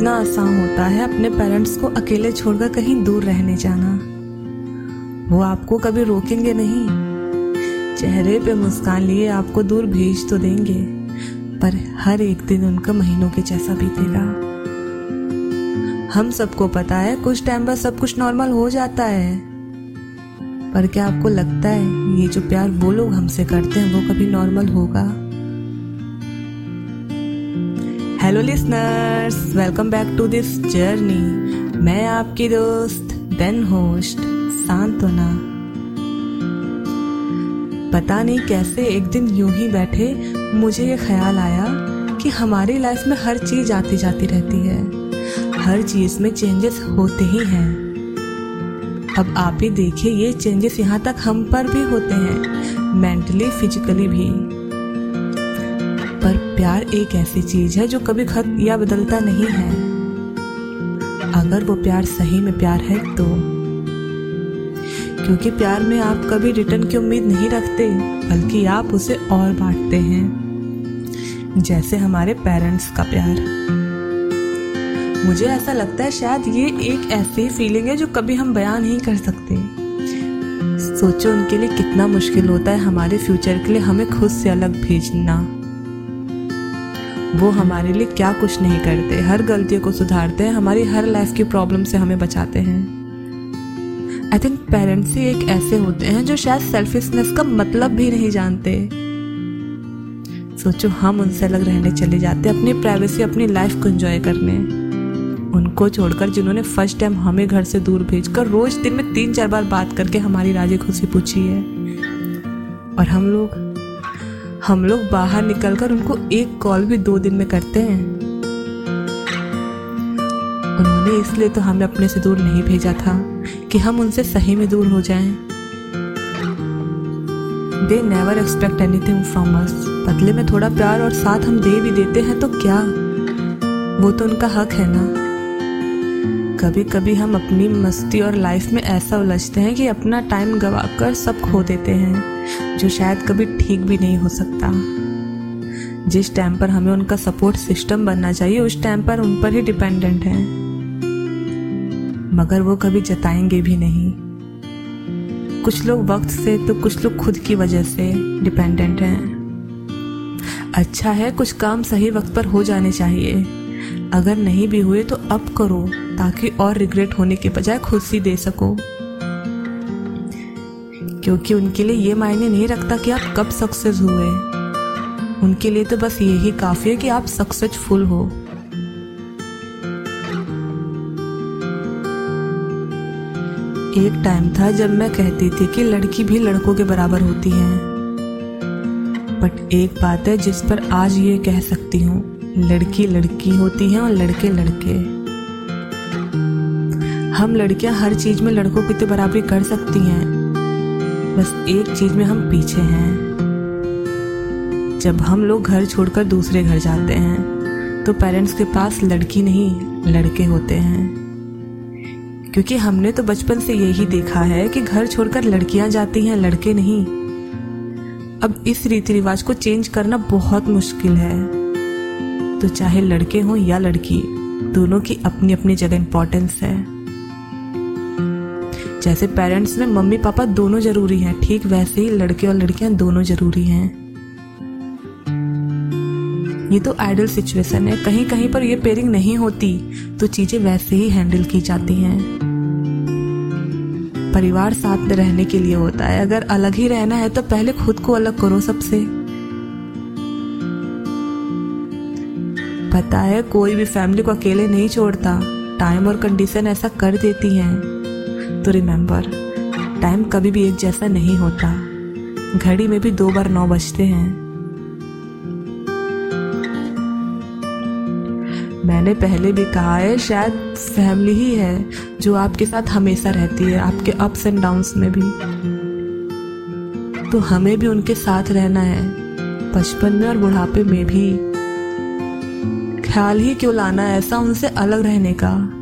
कितना आसान होता है अपने पेरेंट्स को अकेले छोड़कर कहीं दूर रहने जाना। वो आपको कभी रोकेंगे नहीं। चेहरे पे मुस्कान लिए आपको दूर भेज तो देंगे, पर हर एक दिन उनका महीनों के जैसा बीतेगा। हम सबको पता है, कुछ टाइम बाद सब कुछ नॉर्मल हो जाता है। पर क्या आपको लगता है, ये जो प्यार वो लोग हमसे करते हैं, वो कभी नॉर्मल होगा? Hello listeners welcome back to this journey मैं आपकी दोस्त देन होस्ट सांत्वना। पता नहीं कैसे एक दिन यूँ ही बैठे, मुझे ये ख्याल आया कि हमारी लाइफ में हर चीज़ आती जाती रहती है। हर चीज़ में चेंजेस होते ही हैं। अब आप ही देखिए, ये चेंजेस यहाँ तक हम पर भी होते हैं मेंटली फिजिकली भी। पर प्यार एक ऐसी चीज़ है जो कभी खत्म या बदलता नहीं है। अगर वो प्यार सही में प्यार है तो। क्योंकि प्यार में आप कभी रिटर्न की उम्मीद नहीं रखते, बल्कि आप उसे और बांटते हैं। जैसे हमारे पेरेंट्स का प्यार। मुझे ऐसा लगता है शायद ये एक ऐसी फीलिंग है जो कभी हम बयान नहीं कर सकते। सोचो उनके लिए कितना मुश्किल होता है हमारे फ्यूचर के लिए हमें खुद से अलग भेजना। वो हमारे लिए क्या कुछ नहीं करते। हर गलतियों को सुधारते हैं। हमारी हर लाइफ की प्रॉब्लम से हमें बचाते हैं। आई थिंक पेरेंट्स ही एक ऐसे होते हैं जो शायद सेल्फिशनेस का मतलब भी नहीं जानते। सोचो, हम उनसे अलग रहने चले जाते अपनी प्राइवेसी अपनी लाइफ को एंजॉय करने। उनको छोड़कर जिन्होंने फ़र्स्ट टाइम हमें घर से दूर भेजकर रोज दिन में तीन चार बार बात करके हमारी राज़ी खुशी पूछी है। और हम लोग हम लोग बाहर निकलकर उनको एक कॉल भी दो दिन में करते हैं। उन्होंने इसलिए तो हमें अपने से दूर नहीं भेजा था कि हम उनसे सही में दूर हो जाएँ। They never expect anything from us बदले में थोड़ा प्यार और साथ हम दे भी देते हैं तो क्या? वो तो उनका हक है ना। कभी कभी हम अपनी मस्ती और लाइफ में ऐसा उलझते हैं कि अपना टाइम गवा कर सब खो देते हैं, जो शायद कभी ठीक भी नहीं हो सकता। जिस टाइम पर हमें उनका सपोर्ट सिस्टम बनना चाहिए, उस टाइम पर उन पर ही डिपेंडेंट हैं। मगर वो कभी जताएँगे भी नहीं। कुछ लोग वक्त से तो कुछ लोग खुद की वजह से डिपेंडेंट हैं। अच्छा है कुछ काम सही वक्त पर हो जाने चाहिए। अगर नहीं भी हुए तो अब करो। ताकि और रिग्रेट होने के बजाय खुशी दे सको। क्योंकि उनके लिए ये मायने नहीं रखता कि आप कब सक्सेस हुए। उनके लिए तो बस यही काफ़ी है कि आप सक्सेसफुल हो। एक टाइम था जब मैं कहती थी कि लड़की भी लड़कों के बराबर होती है। बट एक बात है जिस पर आज ये कह सकती हूँ, लड़की लड़की होती है और लड़के लड़के। हम लड़कियाँ हर चीज़ में लड़कों की तो बराबरी कर सकती हैं। बस एक चीज़ में हम पीछे हैं। जब हम लोग घर छोड़कर दूसरे घर जाते हैं तो पेरेंट्स के पास लड़की नहीं, लड़के होते हैं। क्योंकि हमने तो बचपन से यही देखा है कि घर छोड़कर लड़कियाँ जाती हैं, लड़के नहीं। अब इस रीति रिवाज को चेंज करना बहुत मुश्किल है। तो चाहे लड़के हों या लड़की, दोनों की अपनी अपनी जगह इंपॉर्टेंस है। जैसे पेरेंट्स में मम्मी पापा दोनों ज़रूरी हैं, ठीक वैसे ही लड़के और लड़कियाँ दोनों ज़रूरी हैं। ये तो आइडल सिचुएशन है कहीं कहीं पर ये पेयरिंग नहीं होती तो चीज़ें वैसे ही हैंडल की जाती हैं। परिवार साथ में रहने के लिए होता है, अगर अलग ही रहना है तो पहले खुद को अलग करो सबसे। पता है, कोई भी फैमिली को अकेले नहीं छोड़ता टाइम और कंडीशन ऐसा कर देती हैं। तो रिमेंबर टाइम कभी भी एक जैसा नहीं होता। घड़ी में भी दो बार नौ बजते हैं। मैंने पहले भी कहा है, शायद फैमिली ही है जो आपके साथ हमेशा रहती है, आपके अप्स एंड डाउन्स में भी। तो हमें भी उनके साथ रहना है, बचपन में और बुढ़ापे में भी। ख्याल ही क्यों लाना ऐसा उनसे अलग रहने का?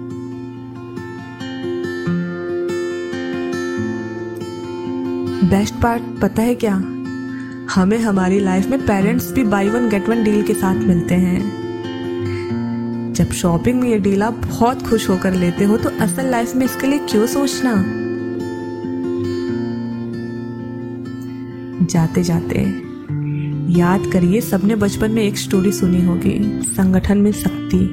बेस्ट पार्ट पता है क्या? हमें हमारी लाइफ में पेरेंट्स भी buy one get one deal के साथ मिलते हैं। जब शॉपिंग में ये डील आप बहुत खुश होकर लेते हो तो असल लाइफ में इसके लिए क्यों सोचना? जाते जाते, याद करिए सबने बचपन में एक स्टोरी सुनी होगी, संगठन में शक्ति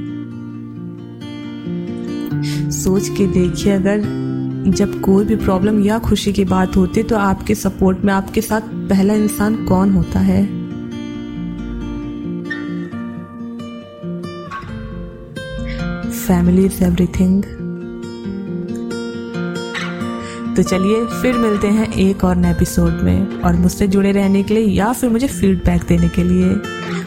सोच के देखिए अगर जब कोई भी प्रॉब्लम या खुशी की बात होती है तो आपके सपोर्ट में आपके साथ पहला इंसान कौन होता है? फैमिली इज़ एवरीथिंग तो चलिए फिर मिलते हैं एक और नए एपिसोड में। और मुझसे जुड़े रहने के लिए या फिर मुझे फीडबैक देने के लिए।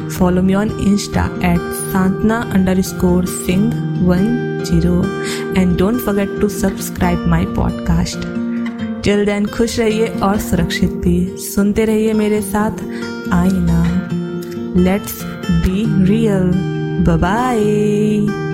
Follow me on Insta at Santana under score Singh one zero and don't forget to subscribe my podcast till then खुश रहिए और सुरक्षित भी सुनते रहिए मेरे साथ आई आईना लेट्स बी रियल बाय